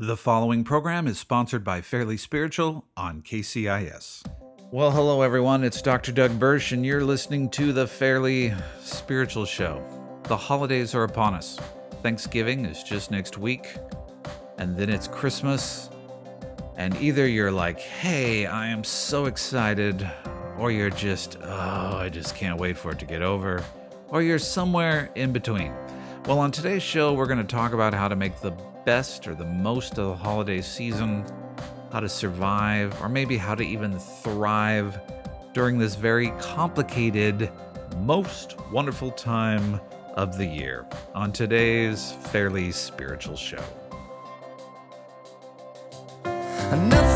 The following program is sponsored by Fairly Spiritual on KCIS. Well, hello everyone. It's Dr. Doug Birch, and you're listening to the Fairly Spiritual Show. The holidays are upon us. Thanksgiving is just next week, and then it's Christmas. And either you're like, hey, I am so excited, or you're just, oh, I just can't wait for it to get over, or you're somewhere in between. Well, on today's show, we're going to talk about how to make the best or the most of the holiday season, how to survive, or maybe how to even thrive during this very complicated, most wonderful time of the year on today's fairly spiritual show. Nothing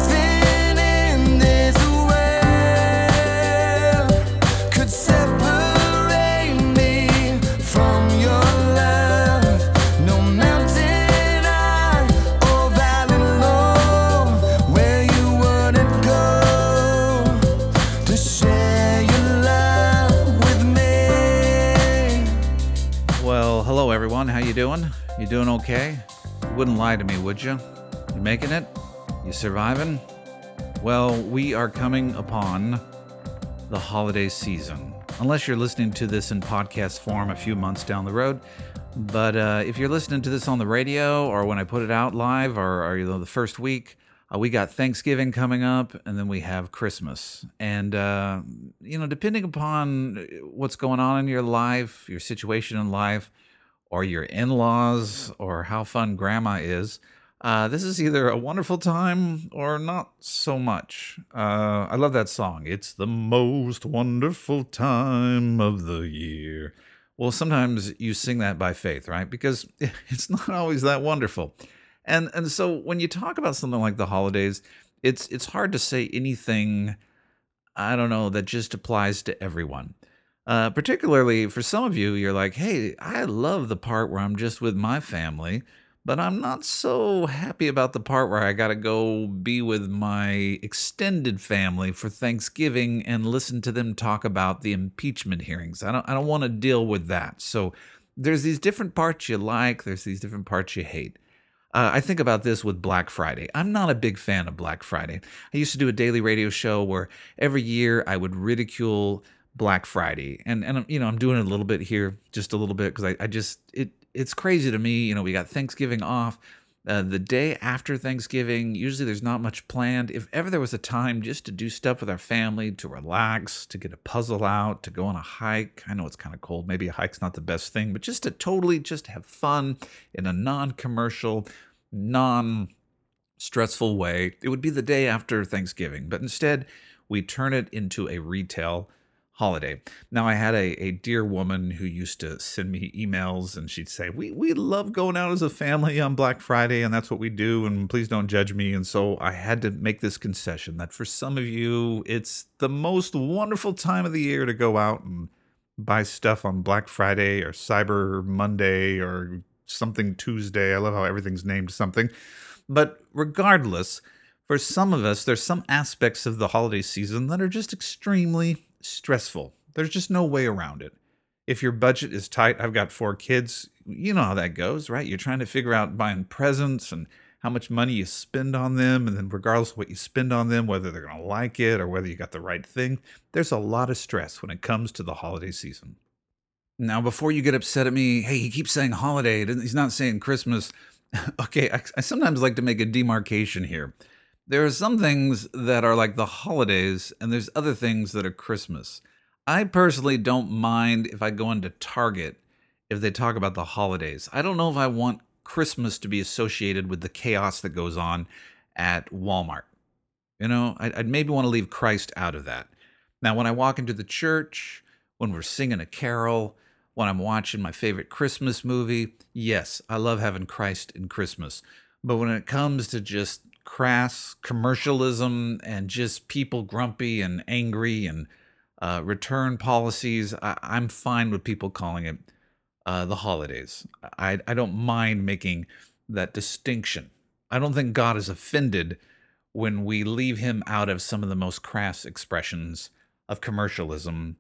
okay? You wouldn't lie to me, would you? You making it? You surviving? Well, we are coming upon the holiday season. Unless you're listening to this in podcast form a few months down the road. But uh, if you're listening to this on the radio or when I put it out live or, or you know, the first week, uh, we got Thanksgiving coming up and then we have Christmas. And, uh, you know, depending upon what's going on in your life, your situation in life, or your in laws, or how fun grandma is, uh, this is either a wonderful time or not so much. Uh, I love that song. It's the most wonderful time of the year. Well, sometimes you sing that by faith, right? Because it's not always that wonderful. And and so when you talk about something like the holidays, it's it's hard to say anything I don't know that just applies to everyone. Uh, particularly for some of you, you're like, hey, I love the part where I'm just with my family, but I'm not so happy about the part where I got to go be with my extended family for Thanksgiving and listen to them talk about the impeachment hearings. I don't, I don't want to deal with that. So there's these different parts you like, there's these different parts you hate. Uh, I think about this with Black Friday. I'm not a big fan of Black Friday. I used to do a daily radio show where every year I would ridicule Black Friday, and and you know I'm doing a little bit here, just a little bit because I, I just it it's crazy to me. You know, we got Thanksgiving off. Uh, the day after Thanksgiving, usually there's not much planned. If ever there was a time just to do stuff with our family, to relax, to get a puzzle out, to go on a hike. I know it's kind of cold. Maybe a hike's not the best thing, but just to totally just have fun in a non-commercial, non stressful way, it would be the day after Thanksgiving. But instead, we turn it into a retail holiday. Now, I had a, a dear woman who used to send me emails and she'd say, we, we love going out as a family on Black Friday, and that's what we do, and please don't judge me. And so I had to make this concession that for some of you, it's the most wonderful time of the year to go out and buy stuff on Black Friday or Cyber Monday or something Tuesday. I love how everything's named something. But regardless, for some of us, there's some aspects of the holiday season that are just extremely stressful. There's just no way around it. If your budget is tight, I've got four kids. You know how that goes, right? You're trying to figure out buying presents and how much money you spend on them. And then, regardless of what you spend on them, whether they're going to like it or whether you got the right thing, there's a lot of stress when it comes to the holiday season. Now, before you get upset at me, hey, he keeps saying holiday. He's not saying Christmas. okay, I, I sometimes like to make a demarcation here. There are some things that are like the holidays, and there's other things that are Christmas. I personally don't mind if I go into Target if they talk about the holidays. I don't know if I want Christmas to be associated with the chaos that goes on at Walmart. You know, I'd, maybe want to leave Christ out of that. Now, when I walk into the church, when we're singing a carol, when I'm watching my favorite Christmas movie, yes, I love having Christ in Christmas. But when it comes to just crass commercialism and just people grumpy and angry and uh, return policies, I, I'm fine with people calling it uh, the holidays. I, I don't mind making that distinction. I don't think God is offended when we leave him out of some of the most crass expressions of commercialism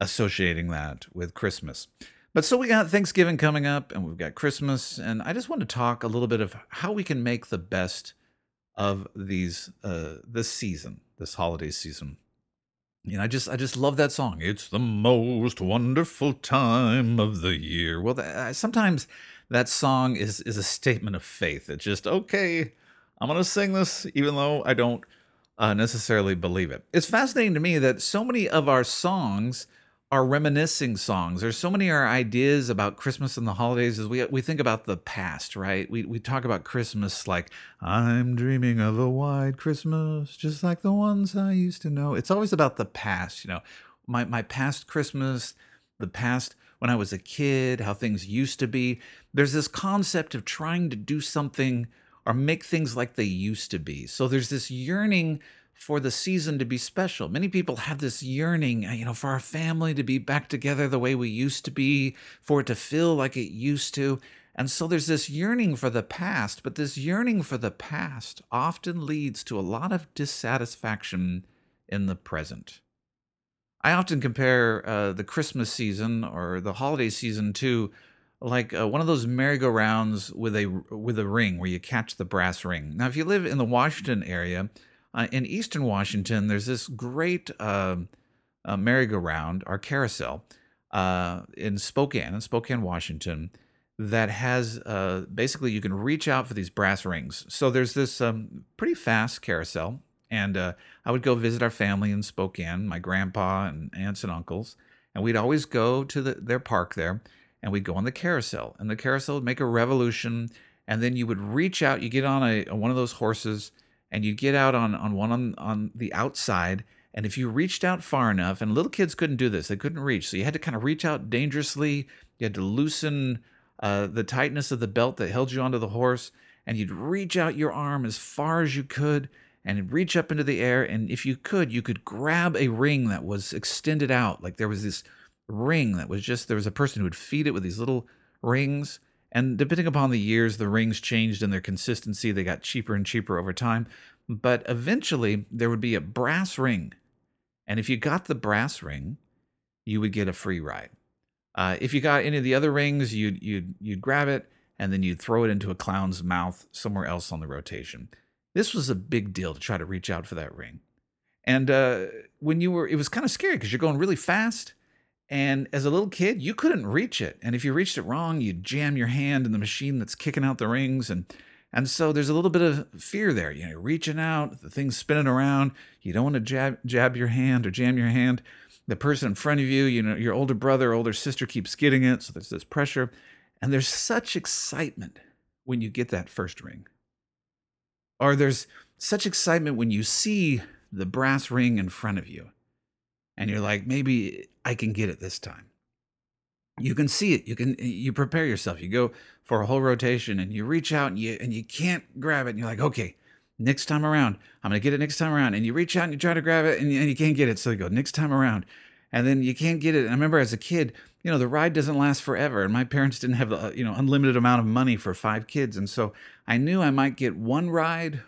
associating that with Christmas. But so we got Thanksgiving coming up and we've got Christmas. And I just want to talk a little bit of how we can make the best of these, uh, this season, this holiday season. You know, I just, I just love that song. It's the most wonderful time of the year. Well, sometimes that song is is a statement of faith. It's just okay. I'm gonna sing this, even though I don't uh, necessarily believe it. It's fascinating to me that so many of our songs are reminiscing songs. There's so many our ideas about Christmas and the holidays as we we think about the past, right? We we talk about Christmas like I'm dreaming of a white Christmas, just like the ones I used to know. It's always about the past, you know. My my past Christmas, the past when I was a kid, how things used to be. There's this concept of trying to do something or make things like they used to be. So there's this yearning for the season to be special. Many people have this yearning, uh, you know, for our family to be back together the way we used to be, for it to feel like it used to. And so there's this yearning for the past, but this yearning for the past often leads to a lot of dissatisfaction in the present. I often compare uh, the Christmas season or the holiday season to like uh, one of those merry-go-rounds with a with a ring where you catch the brass ring. Now, if you live in the Washington area, uh, in Eastern Washington, there's this great uh, uh, merry-go-round or carousel uh, in Spokane, in Spokane, Washington, that has uh, basically you can reach out for these brass rings. So there's this um, pretty fast carousel, and uh, I would go visit our family in Spokane, my grandpa and aunts and uncles, and we'd always go to the, their park there, and we'd go on the carousel, and the carousel would make a revolution, and then you would reach out, you get on a, one of those horses and you get out on on one on, on the outside and if you reached out far enough and little kids couldn't do this they couldn't reach so you had to kind of reach out dangerously you had to loosen uh, the tightness of the belt that held you onto the horse and you'd reach out your arm as far as you could and reach up into the air and if you could you could grab a ring that was extended out like there was this ring that was just there was a person who would feed it with these little rings and depending upon the years, the rings changed in their consistency. They got cheaper and cheaper over time. But eventually, there would be a brass ring. And if you got the brass ring, you would get a free ride. Uh, if you got any of the other rings, you'd, you'd, you'd grab it and then you'd throw it into a clown's mouth somewhere else on the rotation. This was a big deal to try to reach out for that ring. And uh, when you were, it was kind of scary because you're going really fast and as a little kid, you couldn't reach it. And if you reached it wrong, you'd jam your hand in the machine that's kicking out the rings. And and so there's a little bit of fear there. You know, reaching out, the thing's spinning around. You don't want to jab jab your hand or jam your hand. The person in front of you, you know, your older brother older sister keeps getting it. So there's this pressure. And there's such excitement when you get that first ring. Or there's such excitement when you see the brass ring in front of you and you're like, maybe I can get it this time. You can see it. You can you prepare yourself. You go for a whole rotation and you reach out and you and you can't grab it. And you're like, okay, next time around, I'm gonna get it next time around. And you reach out and you try to grab it and you, and you can't get it. So you go next time around, and then you can't get it. And I remember as a kid, you know, the ride doesn't last forever, and my parents didn't have a you know unlimited amount of money for five kids, and so I knew I might get one ride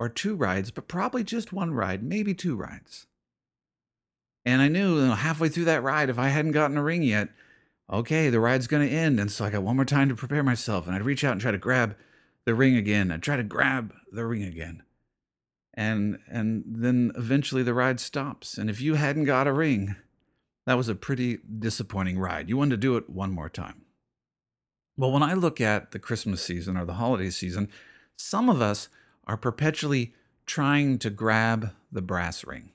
or two rides, but probably just one ride, maybe two rides. And I knew you know, halfway through that ride, if I hadn't gotten a ring yet, okay, the ride's going to end. And so I got one more time to prepare myself. And I'd reach out and try to grab the ring again. I'd try to grab the ring again. And and then eventually the ride stops. And if you hadn't got a ring, that was a pretty disappointing ride. You wanted to do it one more time. Well, when I look at the Christmas season or the holiday season, some of us are perpetually trying to grab the brass ring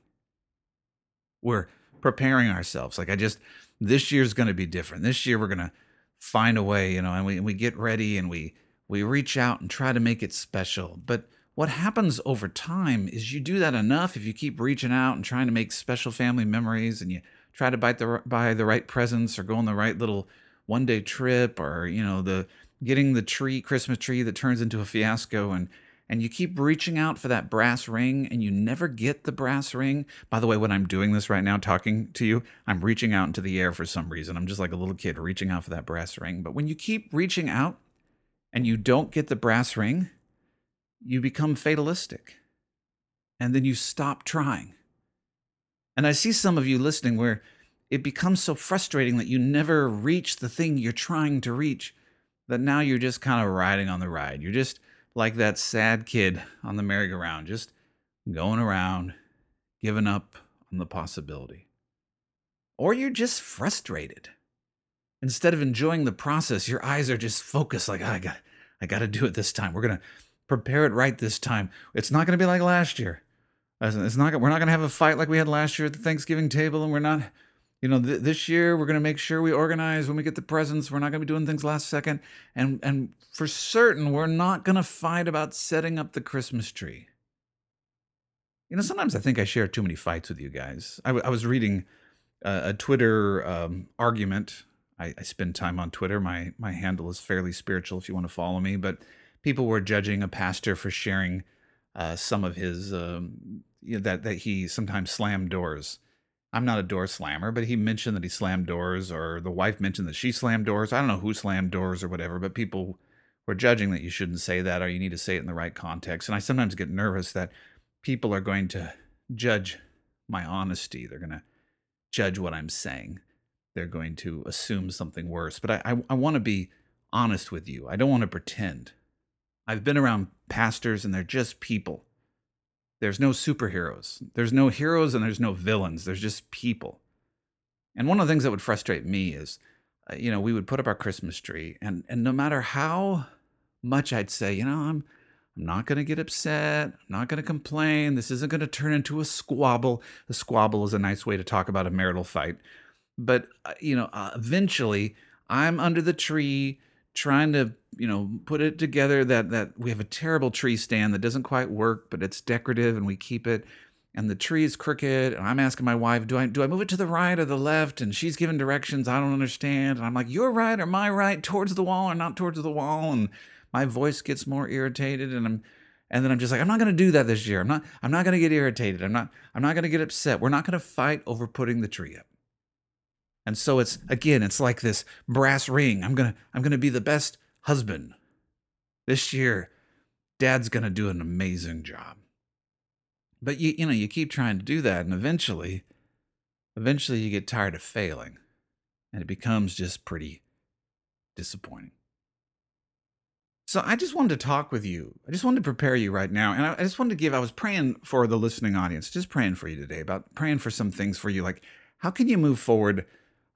we're preparing ourselves. Like I just this year's going to be different. This year we're going to find a way, you know, and we and we get ready and we we reach out and try to make it special. But what happens over time is you do that enough if you keep reaching out and trying to make special family memories and you try to buy the buy the right presents or go on the right little one day trip or you know the getting the tree Christmas tree that turns into a fiasco and and you keep reaching out for that brass ring and you never get the brass ring. By the way, when I'm doing this right now, talking to you, I'm reaching out into the air for some reason. I'm just like a little kid reaching out for that brass ring. But when you keep reaching out and you don't get the brass ring, you become fatalistic and then you stop trying. And I see some of you listening where it becomes so frustrating that you never reach the thing you're trying to reach that now you're just kind of riding on the ride. You're just like that sad kid on the merry-go-round, just going around, giving up on the possibility. Or you're just frustrated. Instead of enjoying the process, your eyes are just focused like, "Ah, I got I got to do it this time. We're going to prepare it right this time. It's not going to be like last year. It's not we're not going to have a fight like we had last year at the Thanksgiving table and we're not you know, th- this year we're going to make sure we organize when we get the presents. We're not going to be doing things last second, and and for certain we're not going to fight about setting up the Christmas tree. You know, sometimes I think I share too many fights with you guys. I, w- I was reading uh, a Twitter um, argument. I, I spend time on Twitter. My my handle is fairly spiritual if you want to follow me. But people were judging a pastor for sharing uh, some of his um, you know, that that he sometimes slammed doors. I'm not a door slammer, but he mentioned that he slammed doors, or the wife mentioned that she slammed doors. I don't know who slammed doors or whatever, but people were judging that you shouldn't say that or you need to say it in the right context. And I sometimes get nervous that people are going to judge my honesty. They're going to judge what I'm saying. They're going to assume something worse. But I, I, I want to be honest with you. I don't want to pretend. I've been around pastors and they're just people. There's no superheroes. There's no heroes and there's no villains. There's just people. And one of the things that would frustrate me is, uh, you know, we would put up our Christmas tree, and and no matter how much I'd say, you know, I'm I'm not going to get upset. I'm not going to complain. This isn't going to turn into a squabble. A squabble is a nice way to talk about a marital fight. But uh, you know, uh, eventually, I'm under the tree trying to you know put it together that that we have a terrible tree stand that doesn't quite work but it's decorative and we keep it. And the tree is crooked and i'm asking my wife do i do i move it to the right or the left? And she's giving directions i don't understand. And i'm like you're right or my right towards the wall or not towards the wall? And my voice gets more irritated and i'm and then i'm just like i'm not going to do that this year. I'm not i'm not going to get irritated. I'm not i'm not going to get upset. We're not going to fight over putting the tree up and so it's again, it's like this brass ring. I'm gonna I'm gonna be the best husband. This year, dad's gonna do an amazing job. But you you know, you keep trying to do that, and eventually, eventually you get tired of failing. And it becomes just pretty disappointing. So I just wanted to talk with you. I just wanted to prepare you right now. And I, I just wanted to give, I was praying for the listening audience, just praying for you today, about praying for some things for you. Like, how can you move forward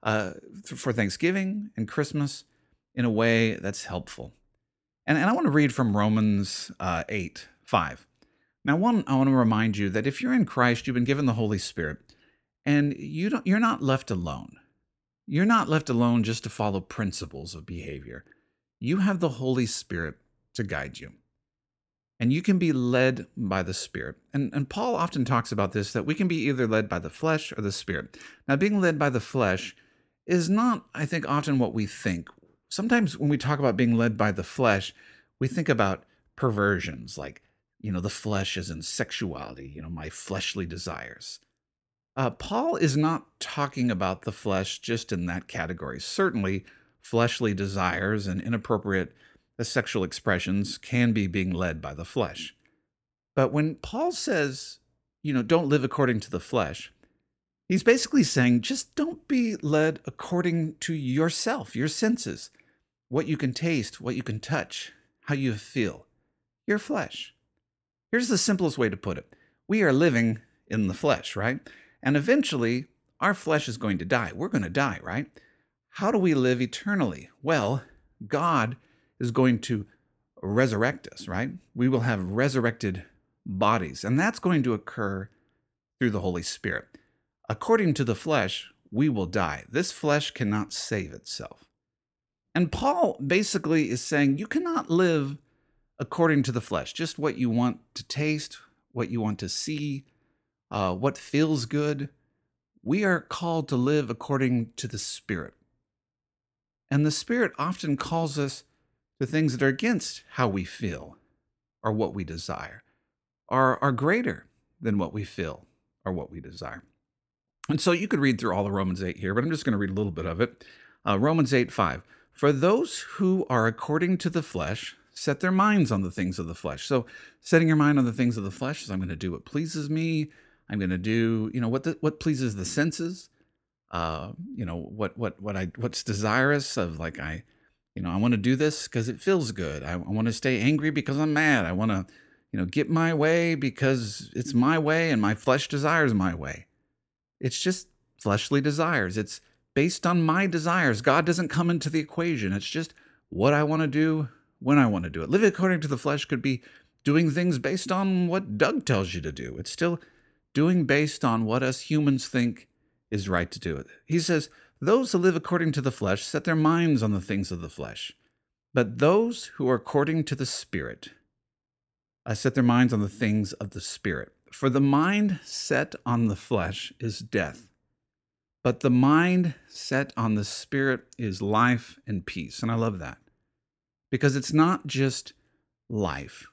uh, for Thanksgiving and Christmas in a way that's helpful. And, and I want to read from Romans uh, 8 5. Now, one, I want to remind you that if you're in Christ, you've been given the Holy Spirit, and you don't, you're not left alone. You're not left alone just to follow principles of behavior. You have the Holy Spirit to guide you. And you can be led by the Spirit. And, and Paul often talks about this that we can be either led by the flesh or the Spirit. Now, being led by the flesh is not, I think, often what we think. Sometimes when we talk about being led by the flesh, we think about perversions, like, you know, the flesh is in sexuality, you know, my fleshly desires. Uh, Paul is not talking about the flesh just in that category. Certainly, fleshly desires and inappropriate uh, sexual expressions can be being led by the flesh. But when Paul says, you know, don't live according to the flesh, He's basically saying just don't be led according to yourself, your senses, what you can taste, what you can touch, how you feel, your flesh. Here's the simplest way to put it we are living in the flesh, right? And eventually, our flesh is going to die. We're going to die, right? How do we live eternally? Well, God is going to resurrect us, right? We will have resurrected bodies, and that's going to occur through the Holy Spirit. According to the flesh, we will die. This flesh cannot save itself. And Paul basically is saying you cannot live according to the flesh, just what you want to taste, what you want to see, uh, what feels good. We are called to live according to the Spirit. And the Spirit often calls us to things that are against how we feel or what we desire, are, are greater than what we feel or what we desire. And so you could read through all of Romans 8 here, but I'm just going to read a little bit of it. Uh, Romans 8 5. For those who are according to the flesh set their minds on the things of the flesh. So setting your mind on the things of the flesh is I'm going to do what pleases me. I'm going to do, you know, what the, what pleases the senses. uh, you know, what what what I what's desirous of like I, you know, I want to do this because it feels good. I, I want to stay angry because I'm mad. I want to, you know, get my way because it's my way and my flesh desires my way. It's just fleshly desires. It's based on my desires. God doesn't come into the equation. It's just what I want to do when I want to do it. Living according to the flesh could be doing things based on what Doug tells you to do. It's still doing based on what us humans think is right to do. He says, Those who live according to the flesh set their minds on the things of the flesh, but those who are according to the Spirit uh, set their minds on the things of the Spirit. For the mind set on the flesh is death, but the mind set on the Spirit is life and peace. And I love that because it's not just life,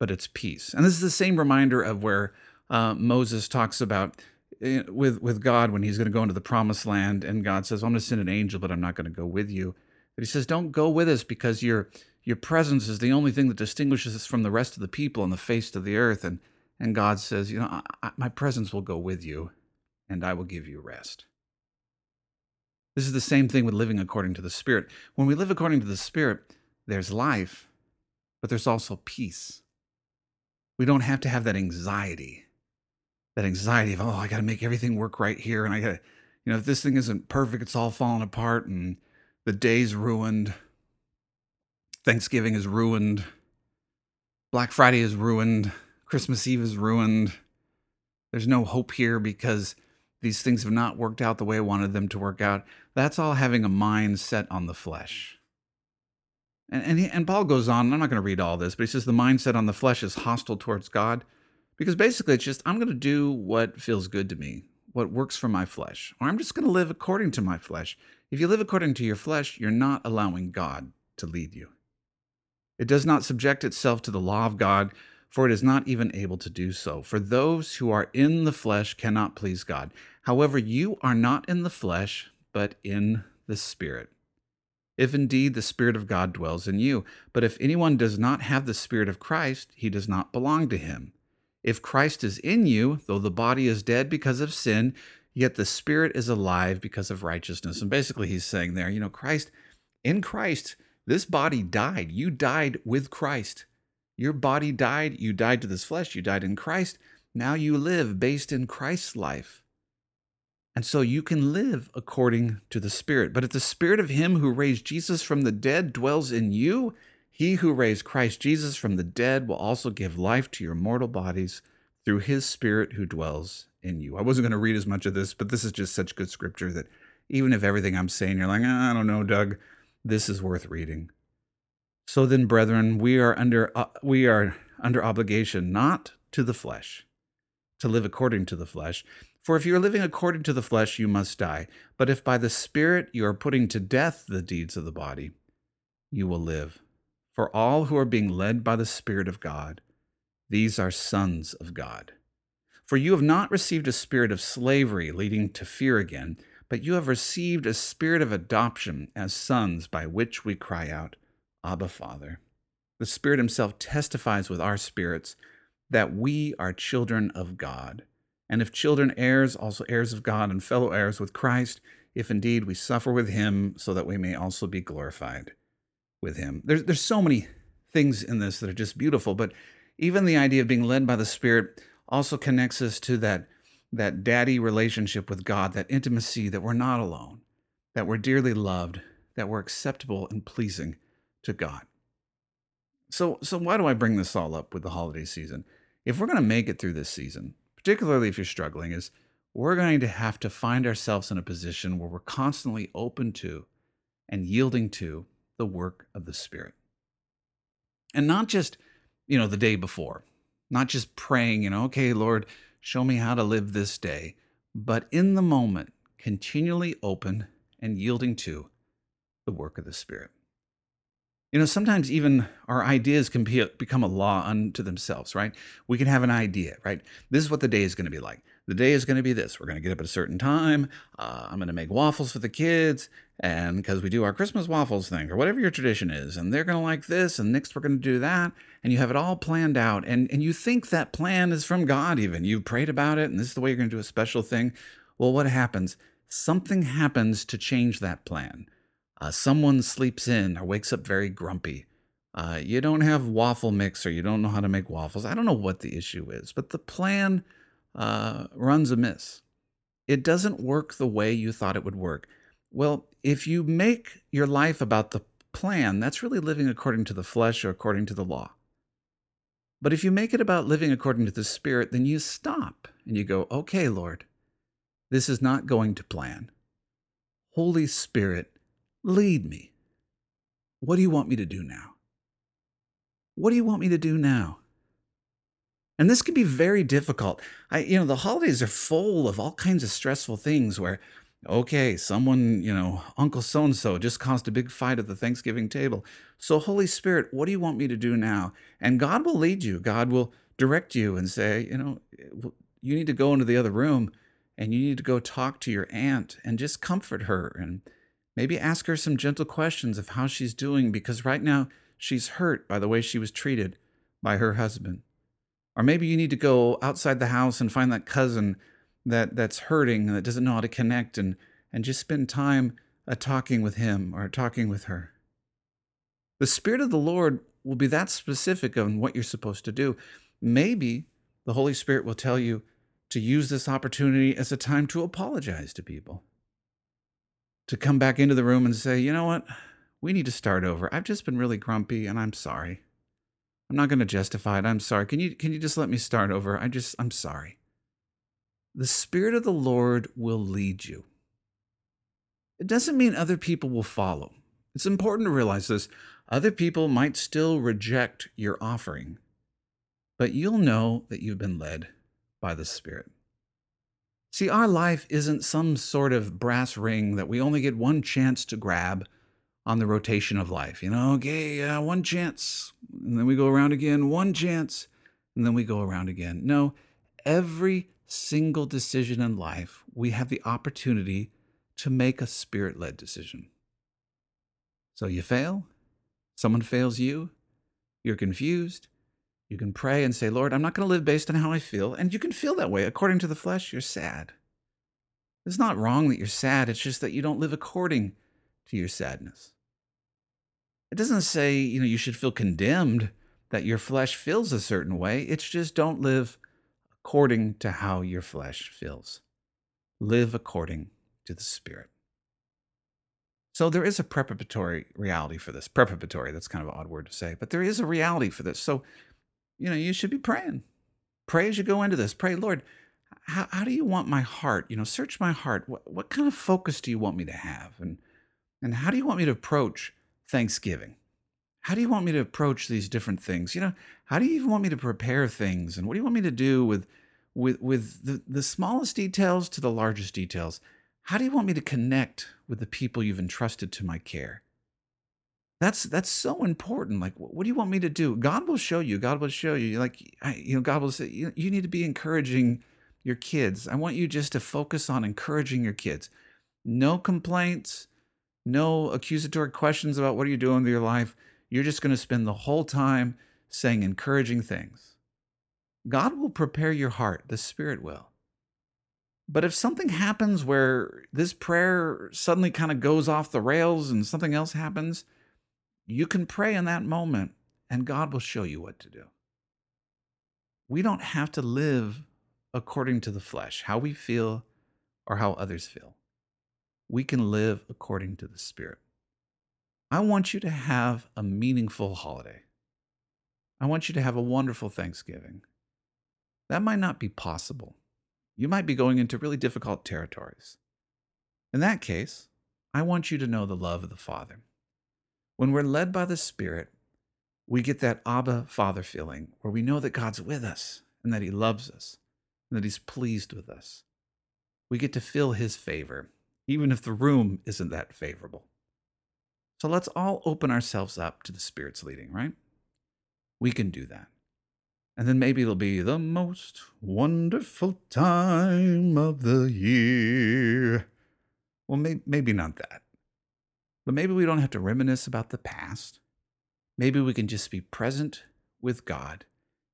but it's peace. And this is the same reminder of where uh, Moses talks about eh, with with God when he's going to go into the promised land, and God says, "I'm going to send an angel, but I'm not going to go with you." But He says, "Don't go with us because your your presence is the only thing that distinguishes us from the rest of the people on the face of the earth." And and God says, "You know, I, I, my presence will go with you, and I will give you rest." This is the same thing with living according to the Spirit. When we live according to the Spirit, there's life, but there's also peace. We don't have to have that anxiety, that anxiety of, oh, I got to make everything work right here. And I got to, you know, if this thing isn't perfect, it's all falling apart and the day's ruined. Thanksgiving is ruined. Black Friday is ruined. Christmas Eve is ruined. There's no hope here because these things have not worked out the way I wanted them to work out. That's all having a mind set on the flesh. And, and, he, and Paul goes on, I'm not going to read all this, but he says the mindset on the flesh is hostile towards God because basically it's just, I'm going to do what feels good to me, what works for my flesh, or I'm just going to live according to my flesh. If you live according to your flesh, you're not allowing God to lead you. It does not subject itself to the law of God, for it is not even able to do so. For those who are in the flesh cannot please God. However, you are not in the flesh, but in the Spirit if indeed the Spirit of God dwells in you. But if anyone does not have the Spirit of Christ, he does not belong to him. If Christ is in you, though the body is dead because of sin, yet the Spirit is alive because of righteousness. And basically, he's saying there, you know, Christ, in Christ, this body died. You died with Christ. Your body died. You died to this flesh. You died in Christ. Now you live based in Christ's life. And so you can live according to the Spirit. But if the Spirit of Him who raised Jesus from the dead dwells in you, He who raised Christ Jesus from the dead will also give life to your mortal bodies through His Spirit who dwells in you. I wasn't going to read as much of this, but this is just such good scripture that even if everything I'm saying, you're like, ah, I don't know, Doug, this is worth reading. So then, brethren, we are under uh, we are under obligation not to the flesh, to live according to the flesh, for if you are living according to the flesh, you must die. But if by the Spirit you are putting to death the deeds of the body, you will live. For all who are being led by the Spirit of God, these are sons of God. For you have not received a spirit of slavery leading to fear again, but you have received a spirit of adoption as sons by which we cry out, Abba, Father. The Spirit Himself testifies with our spirits that we are children of God. And if children, heirs, also heirs of God, and fellow heirs with Christ, if indeed we suffer with him, so that we may also be glorified with him. There's, there's so many things in this that are just beautiful, but even the idea of being led by the Spirit also connects us to that, that daddy relationship with God, that intimacy that we're not alone, that we're dearly loved, that we're acceptable and pleasing to God. So, so why do I bring this all up with the holiday season? If we're going to make it through this season, particularly if you're struggling, is we're going to have to find ourselves in a position where we're constantly open to and yielding to the work of the Spirit. And not just, you know, the day before, not just praying, you know, okay, Lord, show me how to live this day, but in the moment, continually open and yielding to the work of the Spirit. You know, sometimes even our ideas can be, become a law unto themselves, right? We can have an idea, right? This is what the day is going to be like. The day is going to be this. We're going to get up at a certain time. Uh, I'm going to make waffles for the kids, and because we do our Christmas waffles thing or whatever your tradition is, and they're going to like this, and next we're going to do that, and you have it all planned out, and and you think that plan is from God. Even you've prayed about it, and this is the way you're going to do a special thing. Well, what happens? something happens to change that plan. Uh, someone sleeps in or wakes up very grumpy. Uh, you don't have waffle mix or you don't know how to make waffles. I don't know what the issue is, but the plan uh, runs amiss. It doesn't work the way you thought it would work. Well, if you make your life about the plan, that's really living according to the flesh or according to the law. But if you make it about living according to the Spirit, then you stop and you go, okay, Lord, this is not going to plan. Holy Spirit, lead me. What do you want me to do now? What do you want me to do now? And this can be very difficult. I, you know, the holidays are full of all kinds of stressful things where, okay, someone, you know, Uncle so and so just caused a big fight at the Thanksgiving table. So, Holy Spirit, what do you want me to do now? And God will lead you. God will direct you and say, you know, you need to go into the other room and you need to go talk to your aunt and just comfort her and maybe ask her some gentle questions of how she's doing because right now she's hurt by the way she was treated by her husband. Or maybe you need to go outside the house and find that cousin that that's hurting and that doesn't know how to connect and and just spend time uh, talking with him or talking with her. The spirit of the Lord will be that specific on what you're supposed to do. Maybe the Holy Spirit will tell you to use this opportunity as a time to apologize to people. To come back into the room and say, you know what? We need to start over. I've just been really grumpy and I'm sorry. I'm not going to justify it. I'm sorry. Can you can you just let me start over? I just I'm sorry. The spirit of the Lord will lead you. It doesn't mean other people will follow. It's important to realize this. Other people might still reject your offering, but you'll know that you've been led by the Spirit. See, our life isn't some sort of brass ring that we only get one chance to grab on the rotation of life. You know, okay, uh, one chance, and then we go around again, one chance, and then we go around again. No, every single decision in life, we have the opportunity to make a spirit led decision. So you fail, someone fails you, you're confused. You can pray and say, Lord, I'm not going to live based on how I feel. And you can feel that way. According to the flesh, you're sad. It's not wrong that you're sad, it's just that you don't live according to your sadness. It doesn't say, you know, you should feel condemned that your flesh feels a certain way. It's just don't live according to how your flesh feels. Live according to the Spirit. So there is a preparatory reality for this. Preparatory, that's kind of an odd word to say, but there is a reality for this. So, you know, you should be praying. Pray as you go into this. Pray, Lord, how, how do you want my heart? You know, search my heart. What, what kind of focus do you want me to have? And, and how do you want me to approach Thanksgiving? How do you want me to approach these different things? You know, how do you even want me to prepare things? And what do you want me to do with with with the, the smallest details to the largest details? How do you want me to connect with the people you've entrusted to my care? That's that's so important. Like, what do you want me to do? God will show you. God will show you. Like, I, you know, God will say you, you need to be encouraging your kids. I want you just to focus on encouraging your kids. No complaints, no accusatory questions about what are you doing with your life. You're just going to spend the whole time saying encouraging things. God will prepare your heart, the Spirit will. But if something happens where this prayer suddenly kind of goes off the rails and something else happens, you can pray in that moment and God will show you what to do. We don't have to live according to the flesh, how we feel or how others feel. We can live according to the Spirit. I want you to have a meaningful holiday. I want you to have a wonderful Thanksgiving. That might not be possible. You might be going into really difficult territories. In that case, I want you to know the love of the Father. When we're led by the Spirit, we get that Abba Father feeling where we know that God's with us and that He loves us and that He's pleased with us. We get to feel His favor, even if the room isn't that favorable. So let's all open ourselves up to the Spirit's leading, right? We can do that. And then maybe it'll be the most wonderful time of the year. Well, may- maybe not that. But maybe we don't have to reminisce about the past. Maybe we can just be present with God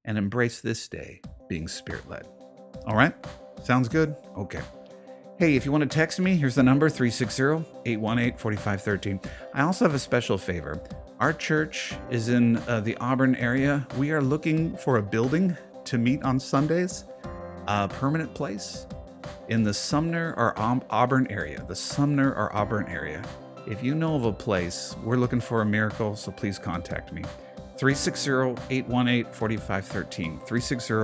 and embrace this day being spirit led. All right? Sounds good? Okay. Hey, if you want to text me, here's the number 360 818 4513. I also have a special favor. Our church is in uh, the Auburn area. We are looking for a building to meet on Sundays, a permanent place in the Sumner or Auburn area. The Sumner or Auburn area. If you know of a place, we're looking for a miracle, so please contact me. 360 818 4513. 360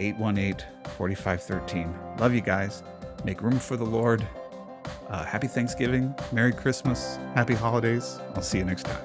818 4513. Love you guys. Make room for the Lord. Uh, happy Thanksgiving. Merry Christmas. Happy holidays. I'll see you next time.